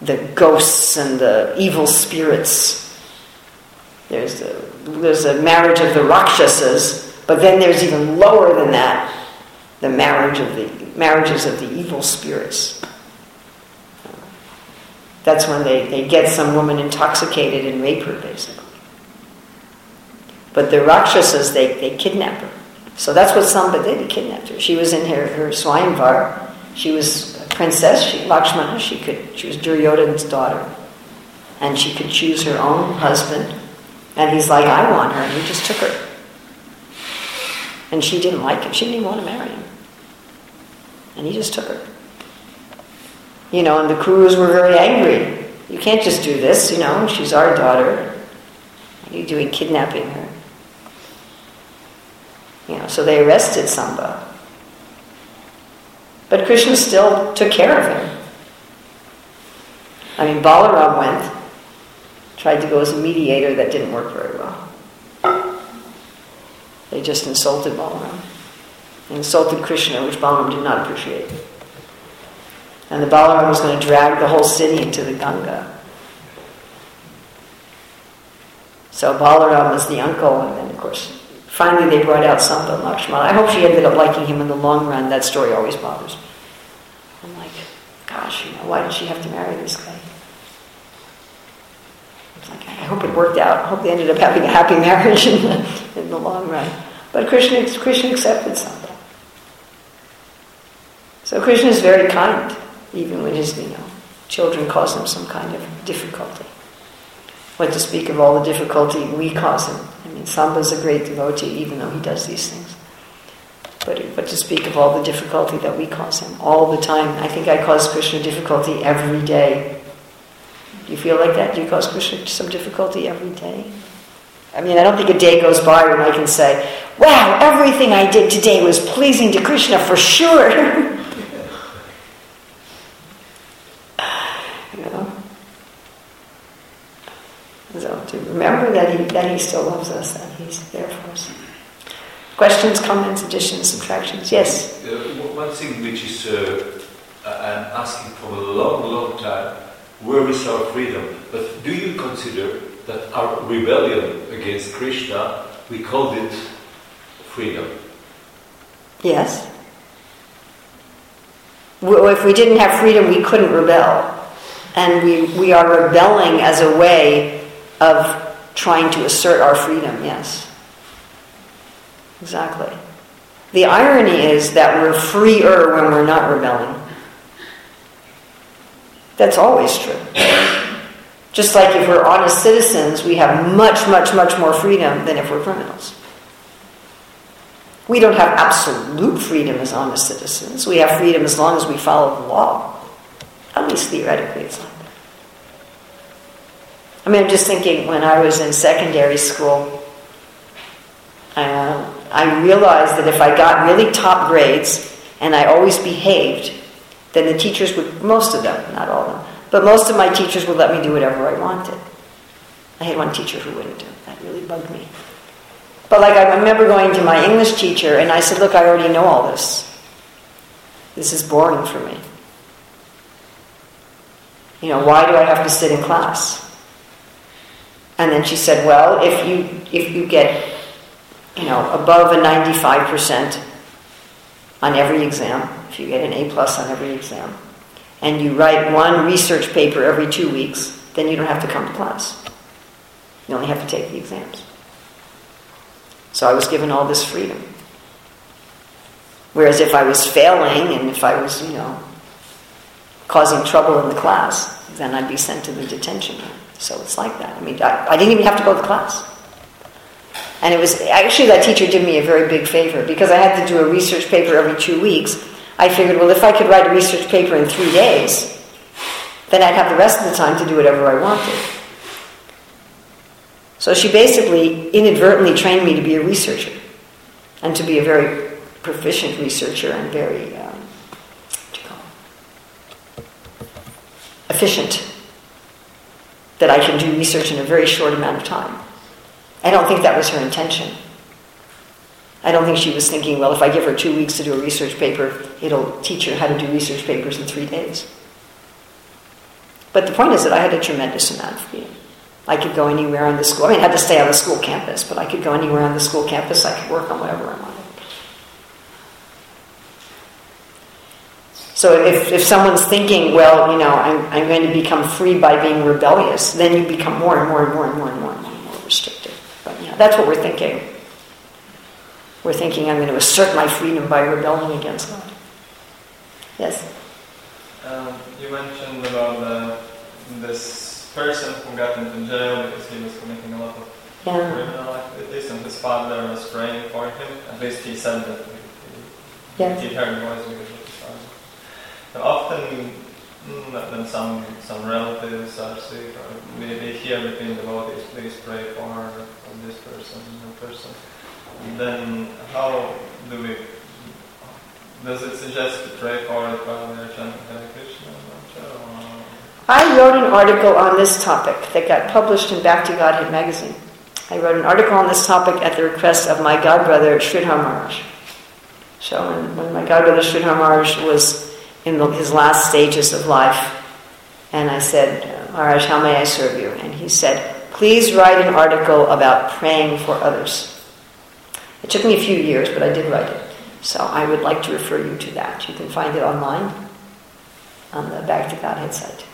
the ghosts and the evil spirits. There's a, there's a marriage of the rakshasas, but then there's even lower than that the marriage of the marriages of the evil spirits. That's when they, they get some woman intoxicated and rape her, basically. But the Rakshasas, they, they kidnap her. So that's what Samba did, he kidnapped her. She was in her, her Swayamvar. She was a princess, she, Lakshmana, she, could, she was Duryodhana's daughter. And she could choose her own husband. And he's like, I want her. And he just took her. And she didn't like him. She didn't even want to marry him. And he just took her. You know, and the Kurus were very angry. You can't just do this, you know, she's our daughter. What are you doing kidnapping her? You know, so they arrested Samba. But Krishna still took care of him. I mean, Balaram went, tried to go as a mediator, that didn't work very well. They just insulted Balaram. insulted Krishna, which Balaram did not appreciate. And the Balaram was going to drag the whole city into the Ganga. So Balaram was the uncle, and then, of course, finally they brought out Samba Lakshmana. I hope she ended up liking him in the long run. That story always bothers me. I'm like, gosh, you know, why did she have to marry this guy? Like, I hope it worked out. I hope they ended up having a happy marriage in the, in the long run. But Krishna, Krishna accepted Samba. So Krishna is very kind even when his you know, children cause him some kind of difficulty. What to speak of all the difficulty we cause him. Samba's a great devotee, even though he does these things. But what to speak of all the difficulty that we cause him all the time. I think I cause Krishna difficulty every day. Do you feel like that? Do you cause Krishna some difficulty every day? I mean, I don't think a day goes by when I can say, wow, everything I did today was pleasing to Krishna for sure. So to that he, still loves us, that he's there for us. Questions, comments, additions, subtractions? Yes? Uh, one thing which is uh, I'm asking for a long, long time, where is our freedom? But do you consider that our rebellion against Krishna, we called it freedom? Yes. Well, if we didn't have freedom, we couldn't rebel. And we, we are rebelling as a way of trying to assert our freedom, yes. Exactly. The irony is that we're freer when we're not rebelling. That's always true. Just like if we're honest citizens, we have much, much, much more freedom than if we're criminals. We don't have absolute freedom as honest citizens. We have freedom as long as we follow the law. At least theoretically, it's I mean, I'm just thinking when I was in secondary school, uh, I realized that if I got really top grades and I always behaved, then the teachers would, most of them, not all of them, but most of my teachers would let me do whatever I wanted. I had one teacher who wouldn't do it. That really bugged me. But like I remember going to my English teacher and I said, Look, I already know all this. This is boring for me. You know, why do I have to sit in class? And then she said, well, if you, if you get, you know, above a 95% on every exam, if you get an A plus on every exam, and you write one research paper every two weeks, then you don't have to come to class. You only have to take the exams. So I was given all this freedom. Whereas if I was failing and if I was, you know, causing trouble in the class, then I'd be sent to the detention room. So it's like that. I mean, I, I didn't even have to go to class. And it was actually that teacher did me a very big favor because I had to do a research paper every two weeks. I figured, well, if I could write a research paper in three days, then I'd have the rest of the time to do whatever I wanted. So she basically inadvertently trained me to be a researcher and to be a very proficient researcher and very, um, efficient that I can do research in a very short amount of time. I don't think that was her intention. I don't think she was thinking, well, if I give her two weeks to do a research paper, it'll teach her how to do research papers in three days. But the point is that I had a tremendous amount of freedom. I could go anywhere on the school. I mean, I had to stay on the school campus, but I could go anywhere on the school campus. I could work on whatever I wanted. So if, if someone's thinking, well, you know, I'm, I'm going to become free by being rebellious, then you become more and more and more and more and more and more, and more restricted. But yeah, that's what we're thinking. We're thinking I'm going to assert my freedom by rebelling against God. Yes? Um, you mentioned about uh, this person who got into jail because he was committing a lot of yeah. criminal activities and his father was praying for him. At least he said that he, yes. he heard voice because often mm, when some some relatives are sick, or they, hear between devotees, please pray for, for this person, that person. Then how do we does it suggest to pray for it while they're chanting Hare Krishna? I wrote an article on this topic that got published in Back to Godhead magazine. I wrote an article on this topic at the request of my godbrother Sridhar Maharaj. So when, when my godbrother Sridhar Maharaj was in the, his last stages of life, and I said, Maharaj, how may I serve you? And he said, please write an article about praying for others. It took me a few years, but I did write it. So I would like to refer you to that. You can find it online on the Back to Godhead site.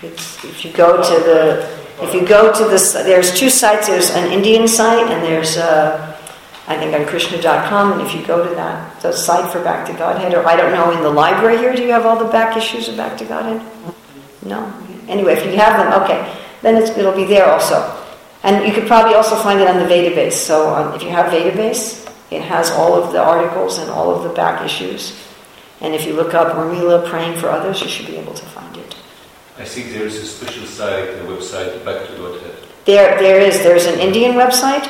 It's, if you go to the if you go to this, there's two sites. There's an Indian site, and there's uh, I think on Krishna.com. And if you go to that, the site for Back to Godhead, or I don't know, in the library here, do you have all the back issues of Back to Godhead? No. Anyway, if you have them, okay, then it'll be there also. And you could probably also find it on the Vedabase. So um, if you have Vedabase, it has all of the articles and all of the back issues. And if you look up Urmila praying for others, you should be able to find it. I think there is a special site, a website, Back to Godhead. There, there is. There's an Indian website,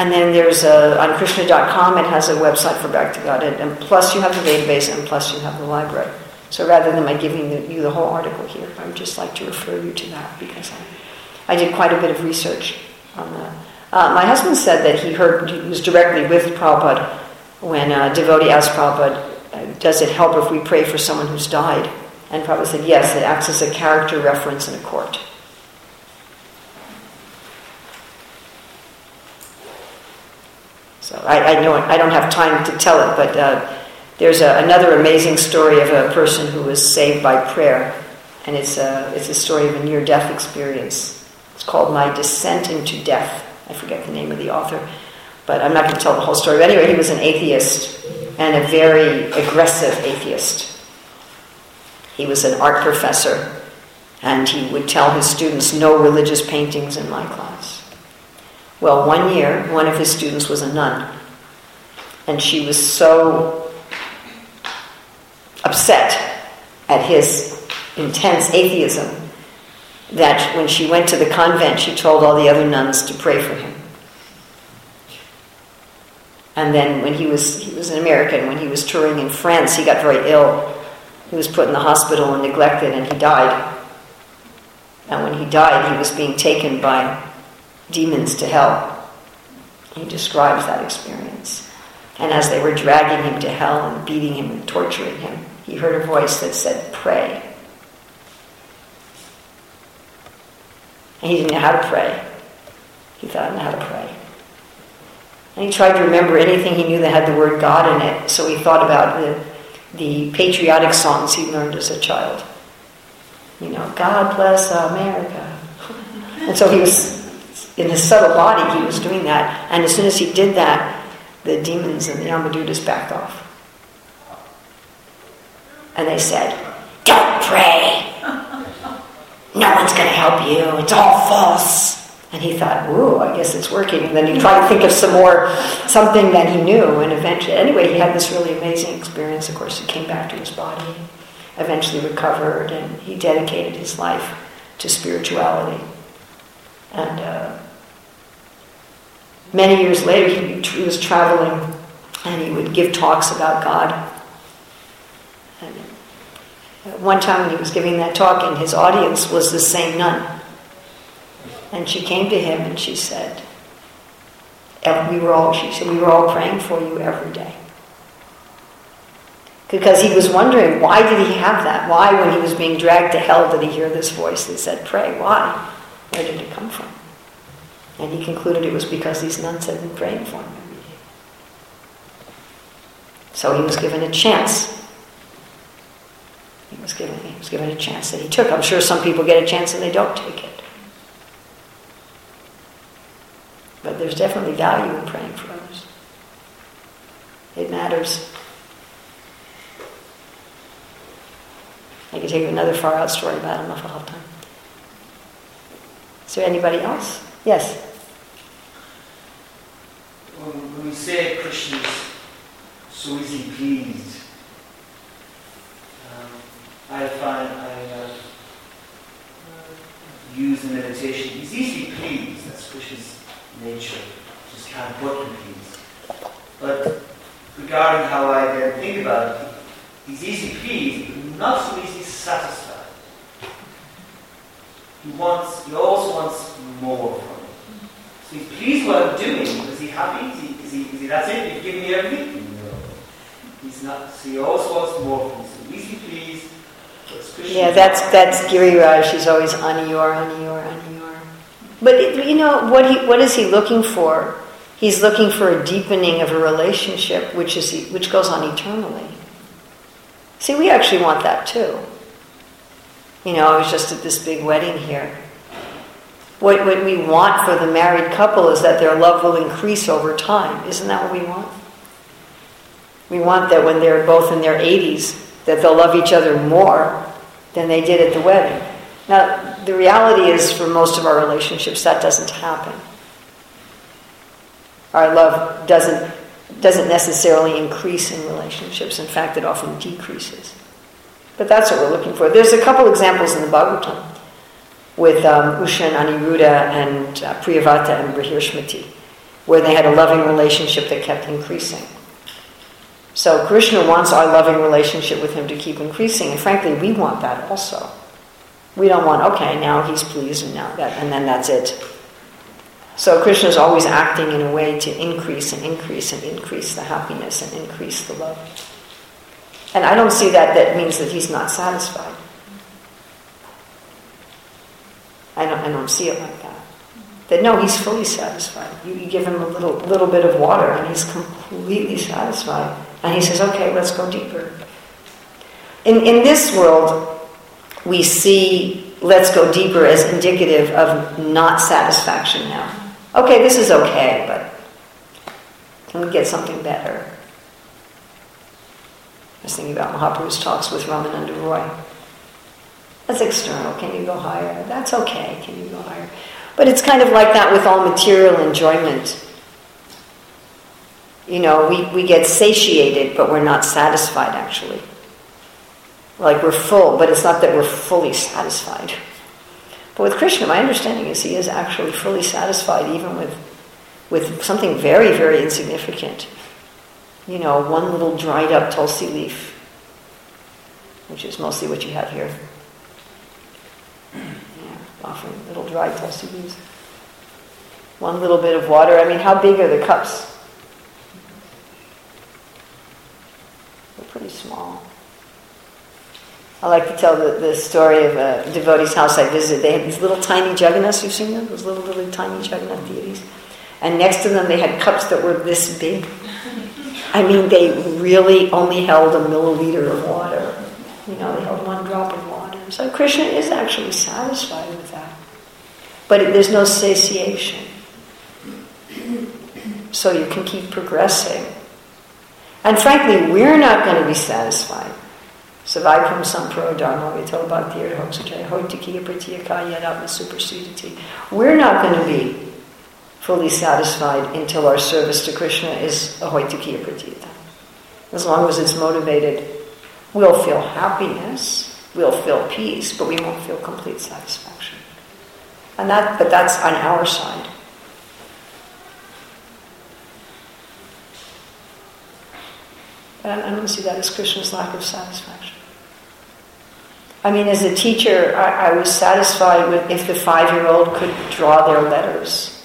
and then there's a, on Krishna.com, it has a website for Back to Godhead, and plus you have the database, and plus you have the library. So rather than my giving you the whole article here, I would just like to refer you to that because I, I did quite a bit of research on that. Uh, my husband said that he heard, he was directly with Prabhupada when a devotee asked Prabhupada, uh, does it help if we pray for someone who's died? And Prabhupada said, yes, it acts as a character reference in a court. So I, I know I don't have time to tell it, but uh, there's a, another amazing story of a person who was saved by prayer, and it's a, it's a story of a near-death experience. It's called My Descent into Death. I forget the name of the author, but I'm not going to tell the whole story. But anyway, he was an atheist and a very aggressive atheist. He was an art professor, and he would tell his students, no religious paintings in my class. Well, one year, one of his students was a nun, and she was so upset at his intense atheism that when she went to the convent, she told all the other nuns to pray for him. And then when he was he was an American, when he was touring in France, he got very ill he was put in the hospital and neglected, and he died. And when he died, he was being taken by demons to hell. He describes that experience. And as they were dragging him to hell and beating him and torturing him, he heard a voice that said, Pray. And he didn't know how to pray. He thought, I know how to pray. And he tried to remember anything he knew that had the word God in it. So he thought about the the patriotic songs he learned as a child. You know, God bless America. And so he was, in his subtle body, he was doing that. And as soon as he did that, the demons and the Yamadutas backed off. And they said, Don't pray. No one's going to help you. It's all false. And he thought, ooh, I guess it's working. And then he tried to think of some more, something that he knew. And eventually, anyway, he had this really amazing experience. Of course, he came back to his body, eventually recovered, and he dedicated his life to spirituality. And uh, many years later, he, was traveling and he would give talks about God. And one time when he was giving that talk, and his audience was the same nun and she came to him and she said, we were all, she said, we were all praying for you every day. Because he was wondering, why did he have that? Why, when he was being dragged to hell, did he hear this voice that said, pray? Why? Where did it come from? And he concluded it was because these nuns had been praying for him every day. So he was given a chance. He was given, he was given a chance that he took. I'm sure some people get a chance and they don't take it. But there's definitely value in praying for others. It matters. I could tell you another far out story, but I don't know if I'll have time. Is there anybody else? Yes? When we say Krishna is so easy pleased, um, I find I uh, use the meditation, he's easily pleased. That's Krishna's nature, just can't but be pleased. But regarding how I then think about it, he's easy pleased, but not so easily satisfied. He wants, he always wants more from me. So he's pleased what I'm doing. Is he happy? Is he, is he, is he that's it? You've given me everything? No. He's not. So he always wants more from me. So easy pleased. Yeah, that's that's Giriraj. He's always aniyor, aniyor, aniyor. But it, you know what he what is he looking for? He's looking for a deepening of a relationship, which is which goes on eternally. See, we actually want that too. You know, I was just at this big wedding here. What, what we want for the married couple is that their love will increase over time. Isn't that what we want? We want that when they're both in their 80s, that they'll love each other more than they did at the wedding. Now, the reality is for most of our relationships, that doesn't happen. Our love doesn't, doesn't necessarily increase in relationships. In fact, it often decreases. But that's what we're looking for. There's a couple examples in the Bhagavatam with um, Usha and Aniruddha and uh, Priyavrata and Barhishmati, where they had a loving relationship that kept increasing. So Krishna wants our loving relationship with him to keep increasing, and frankly, we want that also. We don't want, okay, now he's pleased and now that, and then that's it. So Krishna is always acting in a way to increase and increase and increase the happiness and increase the love. And I don't see that that means that he's not satisfied. I don't, I don't see it like that. That no, he's fully satisfied. You, you give him a little, little bit of water and he's completely satisfied. And he says, okay, let's go deeper. In, in this world, we see let's go deeper as indicative of not satisfaction now. Okay, this is okay, but can we get something better? I was thinking about Mahaprabhu's talks with Ramananda Roy. That's external. Can you go higher? That's okay. Can you go higher? But it's kind of like that with all material enjoyment. You know, we, we get satiated, but we're not satisfied actually. Like we're full, but it's not that we're fully satisfied. But with Krishna, my understanding is he is actually fully satisfied even with, with something very, very insignificant. You know, one little dried up tulsi leaf, which is mostly what you have here. Yeah, offering little dried tulsi leaves. One little bit of water. I mean, how big are the cups? They're pretty small. I like to tell the, the story of a devotee's house I visited. They had these little tiny Jagannaths, you've seen them? Those little, really tiny Jagannath deities. And next to them they had cups that were this big. I mean, they really only held a milliliter of water. You know, they held one drop of water. So Krishna is actually satisfied with that. But there's no satiation. So you can keep progressing. And frankly, we're not going to be satisfied sampro dharma. We're not going to be fully satisfied until our service to Krishna is ahaituky apratihata. As long as it's motivated, we'll feel happiness, we'll feel peace, but we won't feel complete satisfaction. And that, but that's on our side. But I don't see that as Krishna's lack of satisfaction. I mean, as a teacher, I, I was satisfied with if the five year old could draw their letters.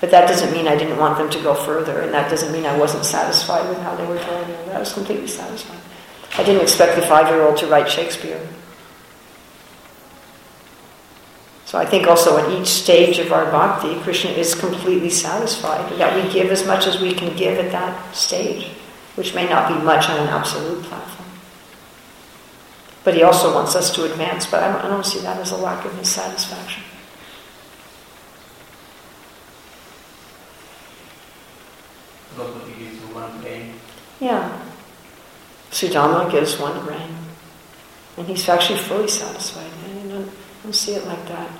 But that doesn't mean I didn't want them to go further, and that doesn't mean I wasn't satisfied with how they were their. I was completely satisfied. I didn't expect the five year old to write Shakespeare. So I think also at each stage of our bhakti, Krishna is completely satisfied that we give as much as we can give at that stage, which may not be much on an absolute platform. But he also wants us to advance, but I don't, I don't see that as a lack of his satisfaction. Yeah. Sudama gives one grain. And he's actually fully satisfied. I don't, I don't see it like that.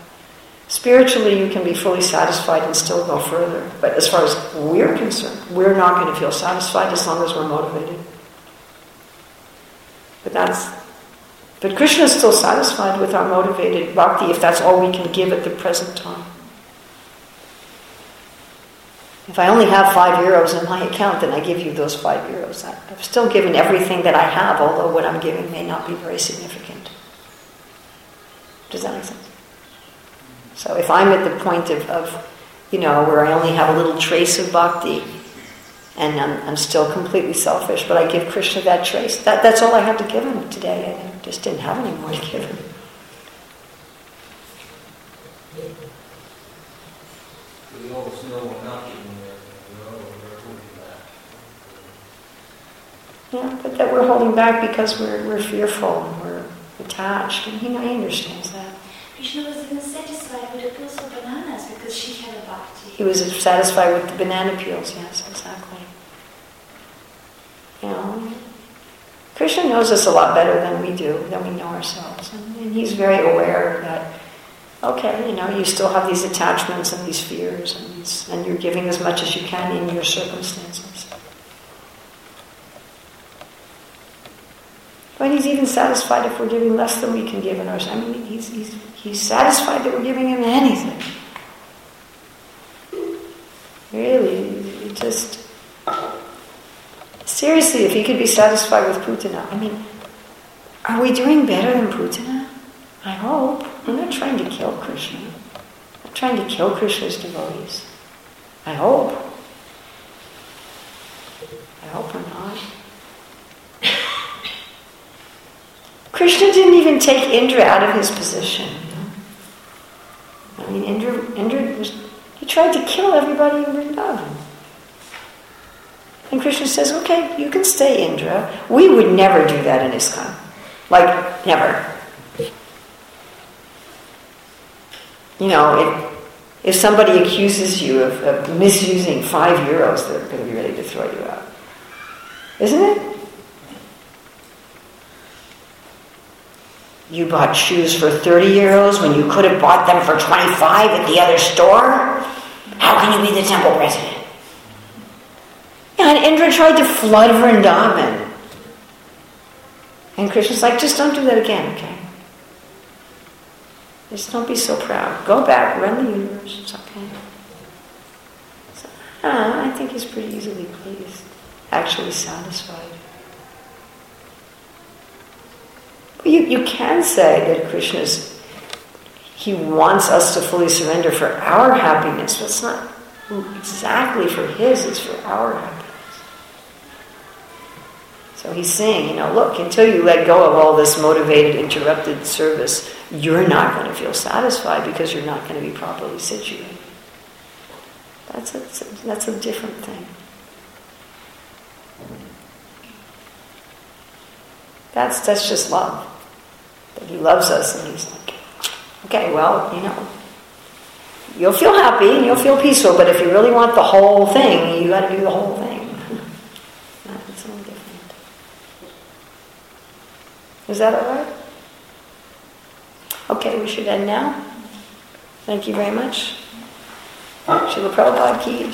Spiritually, you can be fully satisfied and still go further. But as far as we're concerned, we're not going to feel satisfied as long as we're motivated. But that's but Krishna is still satisfied with our motivated bhakti if that's all we can give at the present time. If I only have five euros in my account, then I give you those five euros. I've still given everything that I have, although what I'm giving may not be very significant. Does that make sense? So if I'm at the point of, of you know, where I only have a little trace of bhakti, and I'm, I'm still completely selfish, but I give Krishna that trace. That, that's all I had to give him today. I just didn't have any more to give him. We know we're not giving Yeah, but that we're holding back because we're, we're fearful and we're attached, and he, he understands that. Krishna was even satisfied with the peels of bananas because she had a bhakti. He was satisfied with the banana peels, yes, exactly. You know, Krishna knows us a lot better than we do, than we know ourselves. And, and he's very aware that, okay, you know, you still have these attachments and these fears, and, these, and you're giving as much as you can in your circumstances. But he's even satisfied if we're giving less than we can give in ours. I mean, he's, he's, he's satisfied that we're giving him anything. Really, just seriously, if he could be satisfied with Putana, I mean, are we doing better than Putana? I hope. I'm not trying to kill Krishna. I'm not trying to kill Krishna's devotees. I hope. I hope we're not. Krishna didn't even take Indra out of his position. I mean, Indra, Indra was, he tried to kill everybody in Vrindavan. And Krishna says, okay, you can stay, Indra. We would never do that in ISKCON. Like, never. You know, if, if somebody accuses you of, of misusing five euros, they're going to be ready to throw you out. Isn't it? You bought shoes for 30 euros when you could have bought them for 25 at the other store? How can you be the temple president? And Indra tried to flood Vrindavan. And Krishna's like, just don't do that again, okay? Just don't be so proud. Go back, run the universe, it's okay. So, uh, I think he's pretty easily pleased, actually satisfied. You, you can say that Krishna's, he wants us to fully surrender for our happiness, but it's not exactly for his, it's for our happiness. So he's saying, you know, look, until you let go of all this motivated, interrupted service, you're not going to feel satisfied because you're not going to be properly situated. That's a, that's a different thing. That's, that's just love. He loves us and he's like, okay, well, you know, you'll feel happy and you'll feel peaceful, but if you really want the whole thing, you got to do the whole thing. That's a little different. Is that all right? Okay, we should end now. Thank you very much. Srila Prabhupada ki